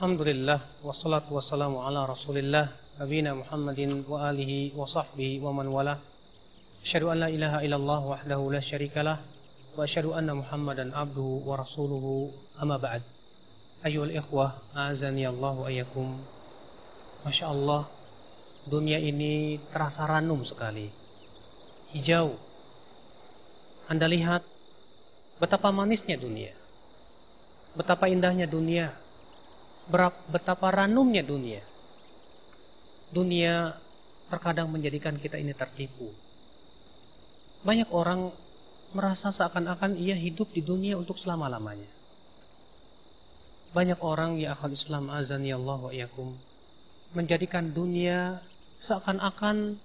Alhamdulillah wassalatu wassalamu ala Rasulillah nabiyina Muhammadin wa alihi wa sahbihi wa man wala. Asyhadu an la ilaha illallah wahdahu la syarikalah wa asyhadu anna Muhammadan abduhu wa rasuluhu amma ba'd. Ayyuhal ikhwah, azani Allah wa ayyakum. Masya Allah, dunia ini terasa ranum sekali. Hijau. Anda lihat betapa manisnya dunia. Betapa indahnya dunia betapa ranumnya dunia. Dunia terkadang menjadikan kita ini tertipu. Banyak orang merasa seakan-akan ia hidup di dunia untuk selama-lamanya. Banyak orang ya akal Islam azan ya Allah wa menjadikan dunia seakan-akan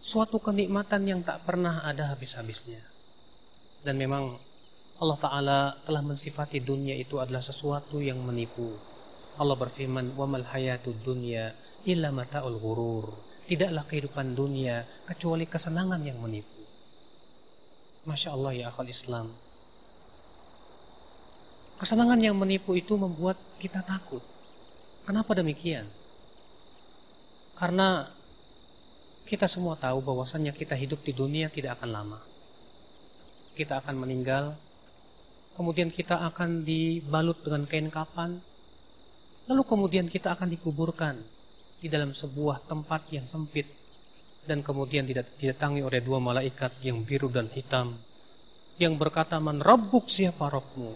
suatu kenikmatan yang tak pernah ada habis-habisnya. Dan memang Allah Ta'ala telah mensifati dunia itu adalah sesuatu yang menipu Allah berfirman, "Wa mal hayatud dunya illa mata'ul ghurur." Tidaklah kehidupan dunia kecuali kesenangan yang menipu. Masya Allah ya akal Islam. Kesenangan yang menipu itu membuat kita takut. Kenapa demikian? Karena kita semua tahu bahwasannya kita hidup di dunia tidak akan lama. Kita akan meninggal, kemudian kita akan dibalut dengan kain kapan, Lalu kemudian kita akan dikuburkan di dalam sebuah tempat yang sempit dan kemudian didatangi oleh dua malaikat yang biru dan hitam yang berkata man rabbuk siapa Rabbmu?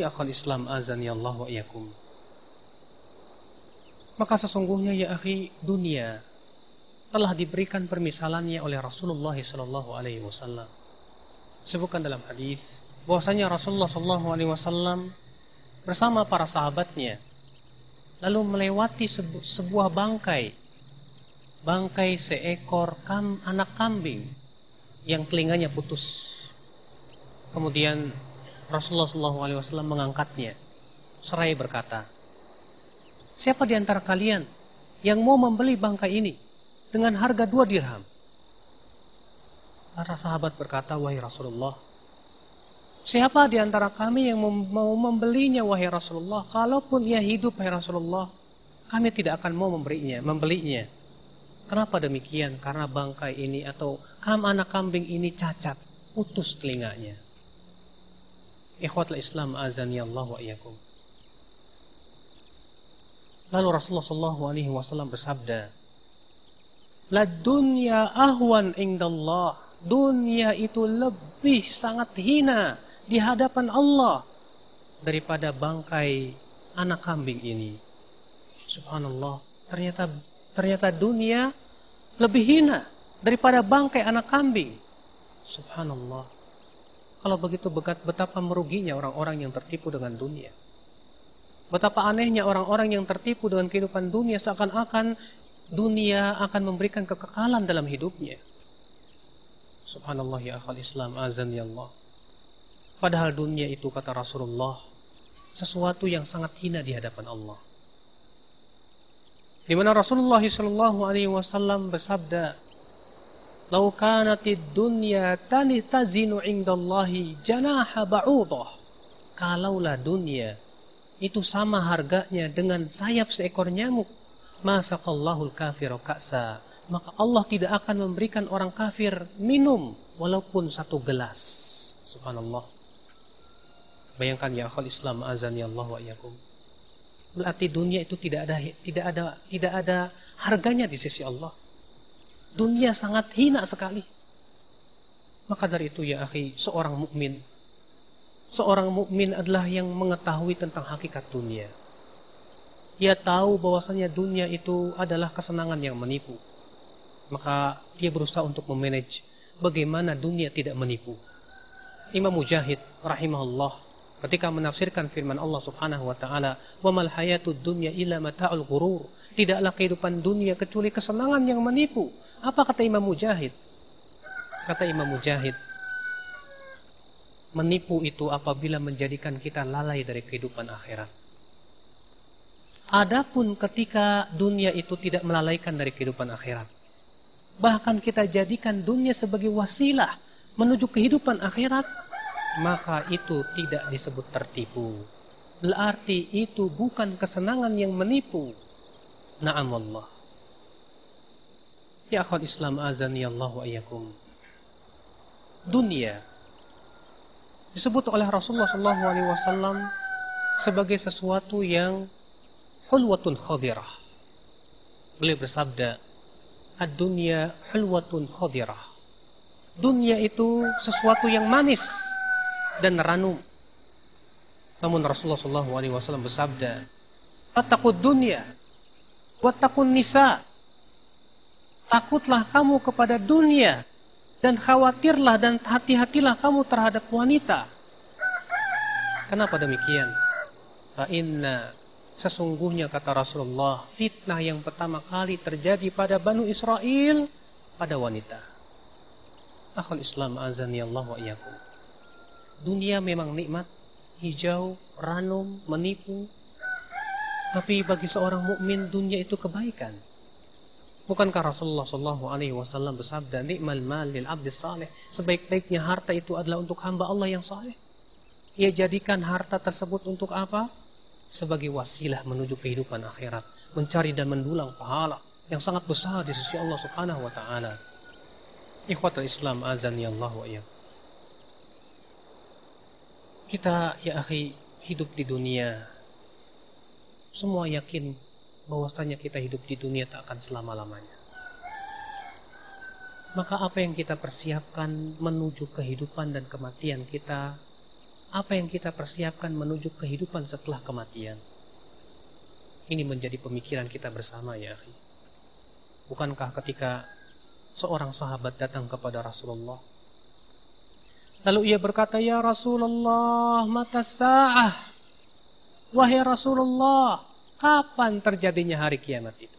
Ya akhal Islam azan ya Allah wa iyakum maka sesungguhnya ya akhi dunia telah diberikan permisalannya oleh Rasulullah sallallahu alaihi wasallam. Sebutkan dalam hadis bahwasanya Rasulullah sallallahu alaihi wasallam bersama para sahabatnya lalu melewati sebu sebuah bangkai. Bangkai seekor kam anak kambing yang telinganya putus. Kemudian Rasulullah SAW mengangkatnya. Seraya berkata siapa di antara kalian yang mau membeli bangkai ini dengan harga dua dirham? Para sahabat berkata wahai Rasulullah Siapa di antara kami yang mau membelinya wahai Rasulullah? Kalaupun ia hidup wahai Rasulullah, kami tidak akan mau memberinya, membelinya. Kenapa demikian? Karena bangkai ini atau kam anak kambing ini cacat, putus telinganya. Ikhwatlah Islam azani Allah wa iyakum. Lalu Rasulullah Shallallahu Alaihi Wasallam bersabda, La dunya ahwan indallah. Dunia itu lebih sangat hina di hadapan Allah daripada bangkai anak kambing ini. Subhanallah, ternyata ternyata dunia lebih hina daripada bangkai anak kambing. Subhanallah. Kalau begitu betapa meruginya orang-orang yang tertipu dengan dunia. Betapa anehnya orang-orang yang tertipu dengan kehidupan dunia seakan-akan dunia akan memberikan kekekalan dalam hidupnya. Subhanallah ya akhal Islam azan ya Allah. Padahal dunia itu kata Rasulullah sesuatu yang sangat hina di hadapan Allah. Di mana Rasulullah Shallallahu Alaihi Wasallam bersabda, "Lau kanatid dunya tani tazinu indallahi janaha ba'udah." Kalaulah dunia itu sama harganya dengan sayap seekor nyamuk, masaqallahu kafir ka'sa, maka Allah tidak akan memberikan orang kafir minum walaupun satu gelas. Subhanallah. Bayangkan ya akhal Islam azan ya Allah wa iyakum. Berarti dunia itu tidak ada tidak ada tidak ada harganya di sisi Allah. Dunia sangat hina sekali. Maka dari itu ya akhi, seorang mukmin seorang mukmin adalah yang mengetahui tentang hakikat dunia. Ia tahu bahwasanya dunia itu adalah kesenangan yang menipu. Maka dia berusaha untuk memanage bagaimana dunia tidak menipu. Imam Mujahid rahimahullah ketika menafsirkan firman Allah Subhanahu wa taala, "Wa mal hayatud dunya illa mata'ul ghurur." Tidaklah kehidupan dunia kecuali kesenangan yang menipu. Apa kata Imam Mujahid? Kata Imam Mujahid, menipu itu apabila menjadikan kita lalai dari kehidupan akhirat. Adapun ketika dunia itu tidak melalaikan dari kehidupan akhirat. Bahkan kita jadikan dunia sebagai wasilah menuju kehidupan akhirat, maka itu tidak disebut tertipu. Berarti itu bukan kesenangan yang menipu. Naam Allah. Ya akhwat Islam azani Allah wa. Dunia disebut oleh Rasulullah wasallam sebagai sesuatu yang hulwatun khadirah. Beliau bersabda, "Ad-dunya hulwatun khadirah." Dunia itu sesuatu yang manis dan ranum. Namun Rasulullah sallallahu alaihi wasallam bersabda, "Fattaqud dunya wattaqun nisa." Takutlah kamu kepada dunia dan khawatirlah dan hati-hatilah kamu terhadap wanita. Kenapa demikian? Fa inna sesungguhnya kata Rasulullah fitnah yang pertama kali terjadi pada Banu Israel pada wanita. Akhul Islam azani Allah wa iyyakum. Dunia memang nikmat, hijau, ranum, menipu. Tapi bagi seorang mukmin dunia itu kebaikan. Bukankah Rasulullah Shallallahu Alaihi Wasallam bersabda, "Nikmal mal lil abdi saleh." Sebaik-baiknya harta itu adalah untuk hamba Allah yang saleh. Ia jadikan harta tersebut untuk apa? Sebagai wasilah menuju kehidupan akhirat, mencari dan mendulang pahala yang sangat besar di sisi Allah Subhanahu wa taala. Ikhwatul Islam azan ya Allah wa ya. Kita ya akhi hidup di dunia semua yakin bahwasanya kita hidup di dunia tak akan selama-lamanya. Maka apa yang kita persiapkan menuju kehidupan dan kematian kita, apa yang kita persiapkan menuju kehidupan setelah kematian. Ini menjadi pemikiran kita bersama ya akhi. Bukankah ketika seorang sahabat datang kepada Rasulullah Lalu ia berkata, "Ya Rasulullah, mata sa'ah." Wahai Rasulullah, Kapan terjadinya hari kiamat itu?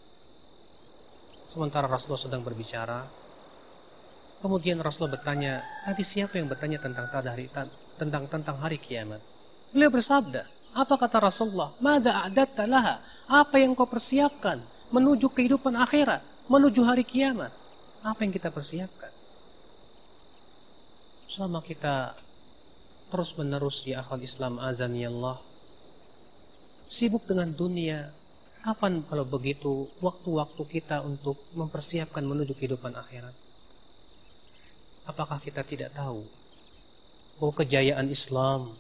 Sementara Rasulullah sedang berbicara, kemudian Rasulullah bertanya, tadi siapa yang bertanya tentang hari tentang tentang hari kiamat? Beliau bersabda, apa kata Rasulullah? Mada a'datta laha? Apa yang kau persiapkan menuju kehidupan akhirat, menuju hari kiamat? Apa yang kita persiapkan? Selama kita terus menerus ya akhwat Islam azan ya Allah sibuk dengan dunia. Kapan kalau begitu waktu-waktu kita untuk mempersiapkan menuju kehidupan akhirat? Apakah kita tidak tahu bahwa kejayaan Islam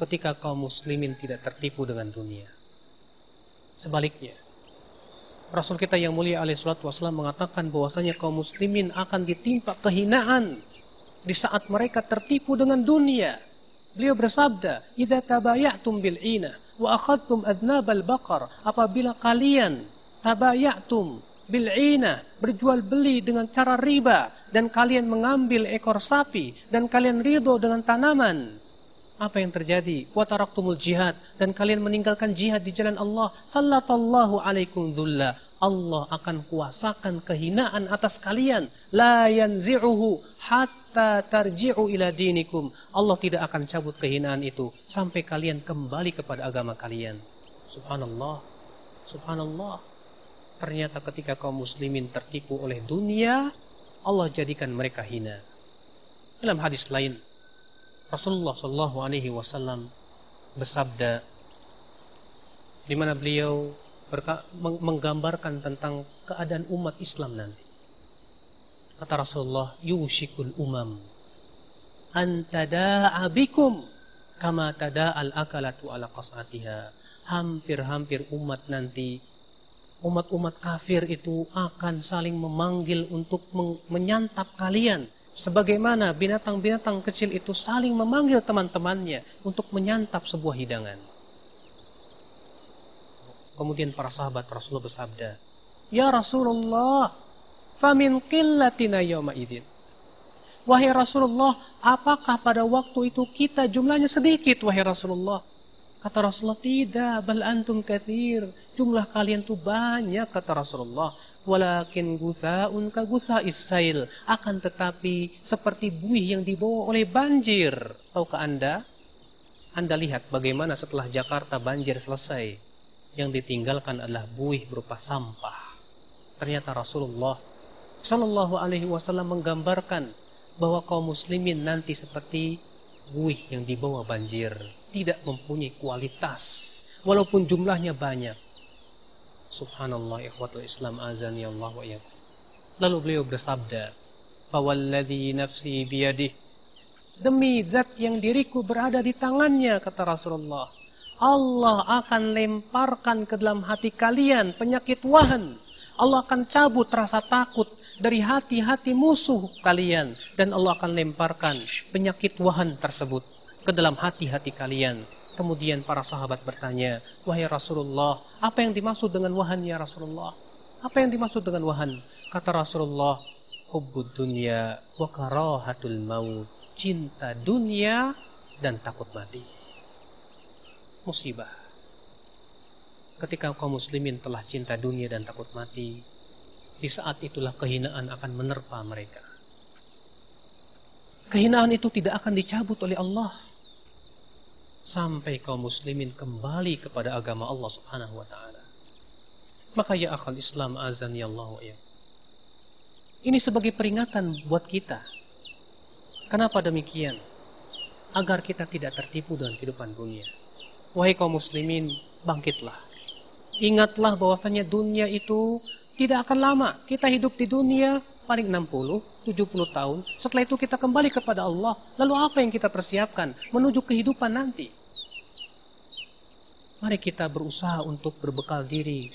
ketika kaum muslimin tidak tertipu dengan dunia? Sebaliknya, Rasul kita yang mulia alaih salatu wassalam mengatakan bahwasanya kaum muslimin akan ditimpa kehinaan di saat mereka tertipu dengan dunia. Beliau bersabda, "Idza tabayatum bil ina wa akhadtum adnabal baqar. Apabila kalian tabayatum bil'ina berjual beli dengan cara riba dan kalian mengambil ekor sapi dan kalian ridho dengan tanaman apa yang terjadi? Wa taraktumul jihad dan kalian meninggalkan jihad di jalan Allah. Sallallahu alaikum dhulla Allah akan kuasakan kehinaan atas kalian. La yanzi'uhu hatta tarji'u ila dinikum. Allah tidak akan cabut kehinaan itu sampai kalian kembali kepada agama kalian. Subhanallah. Subhanallah. Ternyata ketika kaum muslimin tertipu oleh dunia Allah jadikan mereka hina. Dalam hadis lain Rasulullah Shallallahu Alaihi Wasallam bersabda di mana beliau menggambarkan tentang keadaan umat Islam nanti. Kata Rasulullah, yushikul umam antada abikum kama al akalatu ala qas'atiha. Hampir-hampir umat nanti umat-umat kafir itu akan saling memanggil untuk menyantap kalian sebagaimana binatang-binatang kecil itu saling memanggil teman-temannya untuk menyantap sebuah hidangan. Kemudian para sahabat Rasulullah bersabda, Ya Rasulullah, famin qillatina yawma idin. Wahai Rasulullah, apakah pada waktu itu kita jumlahnya sedikit, wahai Rasulullah? Kata Rasulullah, tidak, bal antum kathir. Jumlah kalian tuh banyak, kata Rasulullah. Walakin gutha'un ka gutha isail. Akan tetapi seperti buih yang dibawa oleh banjir. Tahukah Anda? Anda lihat bagaimana setelah Jakarta banjir selesai yang ditinggalkan adalah buih berupa sampah. Ternyata Rasulullah Shallallahu Alaihi Wasallam menggambarkan bahwa kaum muslimin nanti seperti buih yang dibawa banjir. tidak mempunyai kualitas walaupun jumlahnya banyak. Subhanallah ikhwatul Islam azani Allah wa Lalu beliau bersabda, "Fawalladzi nafsi biyadih" Demi zat yang diriku berada di tangannya kata Rasulullah. Allah akan lemparkan ke dalam hati kalian penyakit wahan. Allah akan cabut rasa takut dari hati-hati musuh kalian dan Allah akan lemparkan penyakit wahan tersebut ke dalam hati-hati kalian Kemudian para sahabat bertanya, Wahai Rasulullah, apa yang dimaksud dengan wahan ya Rasulullah? Apa yang dimaksud dengan wahan? Kata Rasulullah, Hubbud dunya wa karahatul maut. Cinta dunia dan takut mati. Musibah. Ketika kaum muslimin telah cinta dunia dan takut mati, di saat itulah kehinaan akan menerpa mereka. Kehinaan itu tidak akan dicabut oleh Allah sampai kaum muslimin kembali kepada agama Allah Subhanahu wa taala. Maka ya akal Islam azan ya Allah ya. Ini sebagai peringatan buat kita. Kenapa demikian? Agar kita tidak tertipu dengan kehidupan dunia. Wahai kaum muslimin, bangkitlah. Ingatlah bahwasanya dunia itu tidak akan lama. Kita hidup di dunia paling 60, 70 tahun. Setelah itu kita kembali kepada Allah. Lalu apa yang kita persiapkan menuju kehidupan nanti? Mari kita berusaha untuk berbekal diri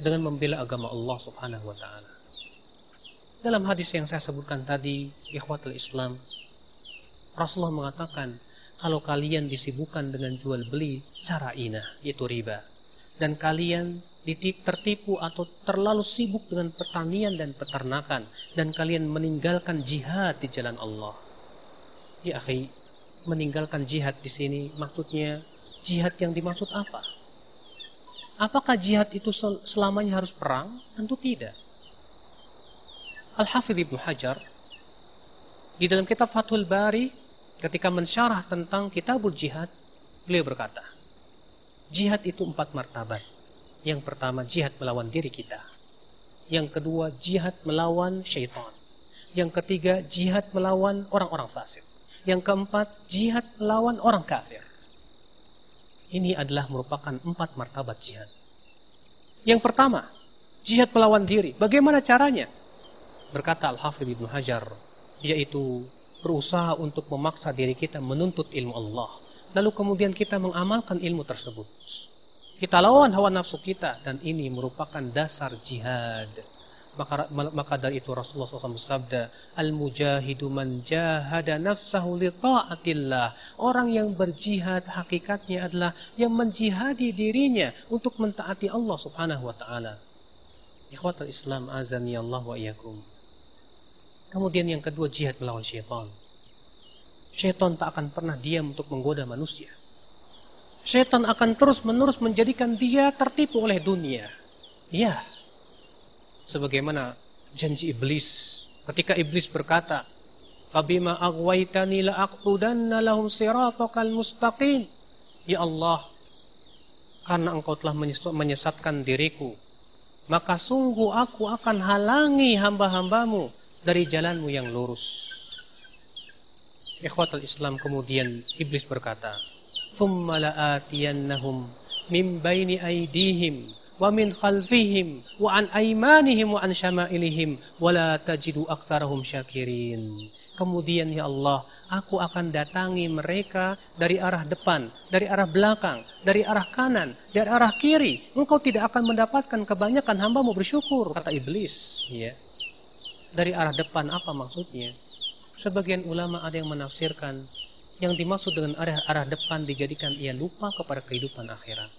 dengan membela agama Allah Subhanahu wa taala. Dalam hadis yang saya sebutkan tadi, ikhwatul Islam, Rasulullah mengatakan, kalau kalian disibukkan dengan jual beli cara inah, yaitu riba, dan kalian tertipu atau terlalu sibuk dengan pertanian dan peternakan, dan kalian meninggalkan jihad di jalan Allah. Ya akhi, meninggalkan jihad di sini maksudnya Jihad yang dimaksud apa? Apakah jihad itu selamanya harus perang? Tentu tidak. Al-Hafidh Ibnu Hajar di dalam kitab Fathul Bari ketika mensyarah tentang kitabul jihad, beliau berkata, jihad itu empat martabat. Yang pertama jihad melawan diri kita. Yang kedua jihad melawan syaitan. Yang ketiga jihad melawan orang-orang fasik. Yang keempat jihad melawan orang kafir. Ini adalah merupakan empat martabat jihad. Yang pertama, jihad melawan diri. Bagaimana caranya? Berkata Al-Hafidh Ibn Hajar, yaitu berusaha untuk memaksa diri kita menuntut ilmu Allah. Lalu kemudian kita mengamalkan ilmu tersebut. Kita lawan hawa nafsu kita dan ini merupakan dasar jihad. Maka, maka dari itu Rasulullah SAW bersabda, Al-mujahidu man jahada nafsahu li ta'atillah. Orang yang berjihad hakikatnya adalah yang menjihadi dirinya untuk mentaati Allah Subhanahu wa taala. Ikhwatul Islam azani Allah wa iyyakum. Kemudian yang kedua jihad melawan syaitan. Syaitan tak akan pernah diam untuk menggoda manusia. Syaitan akan terus-menerus menjadikan dia tertipu oleh dunia. Ya, sebagaimana janji iblis ketika iblis berkata fabima aghwaytani la aqudanna lahum siratakal mustaqim ya Allah karena engkau telah menyesatkan diriku maka sungguh aku akan halangi hamba-hambamu dari jalanmu yang lurus ikhwatul Islam kemudian iblis berkata aydihim wa min khalfihim wa an aimanihim wa an syama'ilihim wa la tajidu aktsarahum syakirin. Kemudian ya Allah, aku akan datangi mereka dari arah depan, dari arah belakang, dari arah kanan, dari arah kiri. Engkau tidak akan mendapatkan kebanyakan hambamu bersyukur, kata iblis. Ya. Dari arah depan apa maksudnya? Sebagian ulama ada yang menafsirkan yang dimaksud dengan arah, arah depan dijadikan ia lupa kepada kehidupan akhirat.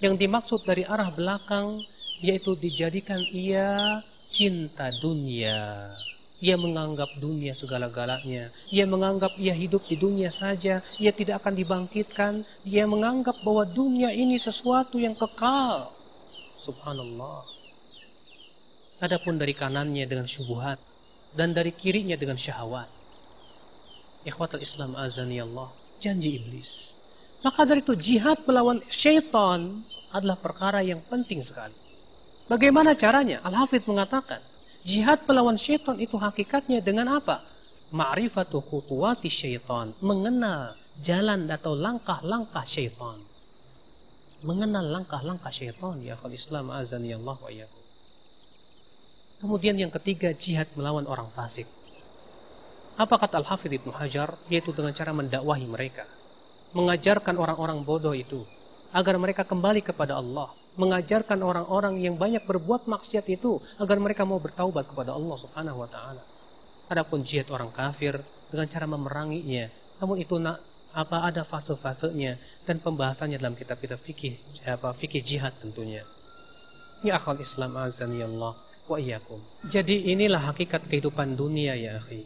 Yang dimaksud dari arah belakang yaitu dijadikan ia cinta dunia. Ia menganggap dunia segala-galanya. Ia menganggap ia hidup di dunia saja. Ia tidak akan dibangkitkan. Ia menganggap bahwa dunia ini sesuatu yang kekal. Subhanallah. Adapun dari kanannya dengan syubuhat. Dan dari kirinya dengan syahwat. Ikhwatul Islam azani Allah. Janji iblis. Maka dari itu jihad melawan syaitan adalah perkara yang penting sekali. Bagaimana caranya? Al-Hafidh mengatakan, jihad melawan syaitan itu hakikatnya dengan apa? Ma'rifatu khutuwati syaitan. Mengenal jalan atau langkah-langkah syaitan. Mengenal langkah-langkah syaitan ya akhul Islam azan ya Allah wa. Kemudian yang ketiga jihad melawan orang fasik. Apa kata Al-Hafidh Ibnu Hajar? Yaitu dengan cara mendakwahi mereka. Mengajarkan orang-orang bodoh itu agar mereka kembali kepada Allah. Mengajarkan orang-orang yang banyak berbuat maksiat itu agar mereka mau bertaubat kepada Allah Subhanahu wa taala. Adapun jihad orang kafir dengan cara memeranginya, namun itu nak apa ada fase-fasenya dan pembahasannya dalam kitab kitab fikih apa fikih jihad tentunya. Ya akal Islam azani Allah wa. Jadi inilah hakikat kehidupan dunia ya akhi.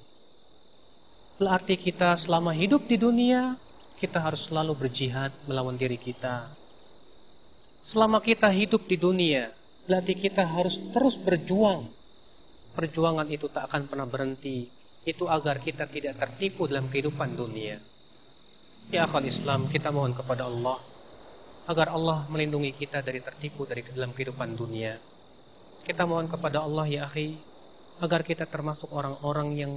Berarti kita selama hidup di dunia, kita harus selalu berjihad melawan diri kita. Selama kita hidup di dunia, berarti kita harus terus berjuang. Perjuangan itu tak akan pernah berhenti. Itu agar kita tidak tertipu dalam kehidupan dunia. Ya akal Islam, kita mohon kepada Allah agar Allah melindungi kita dari tertipu dari dalam kehidupan dunia. Kita mohon kepada Allah ya akhi agar kita termasuk orang-orang yang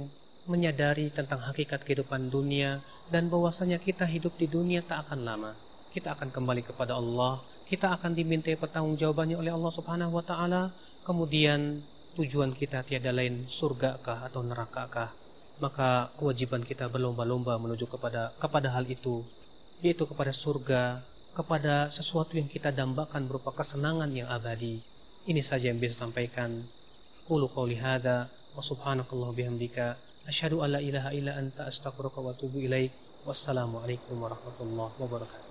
menyadari tentang hakikat kehidupan dunia dan bahwasanya kita hidup di dunia tak akan lama. Kita akan kembali kepada Allah, kita akan dimintai pertanggungjawabannya oleh Allah Subhanahu wa taala. Kemudian tujuan kita tiada lain surga kah atau neraka kah? Maka kewajiban kita berlomba-lomba menuju kepada kepada hal itu, yaitu kepada surga, kepada sesuatu yang kita dambakan berupa kesenangan yang abadi. Ini saja yang bisa sampaikan. Qulu qawli hadza wa bihamdika Asyhadu an la ilaha illa anta astaghfiruka wa atubu ilaik. Wassalamualaikum warahmatullahi wabarakatuh.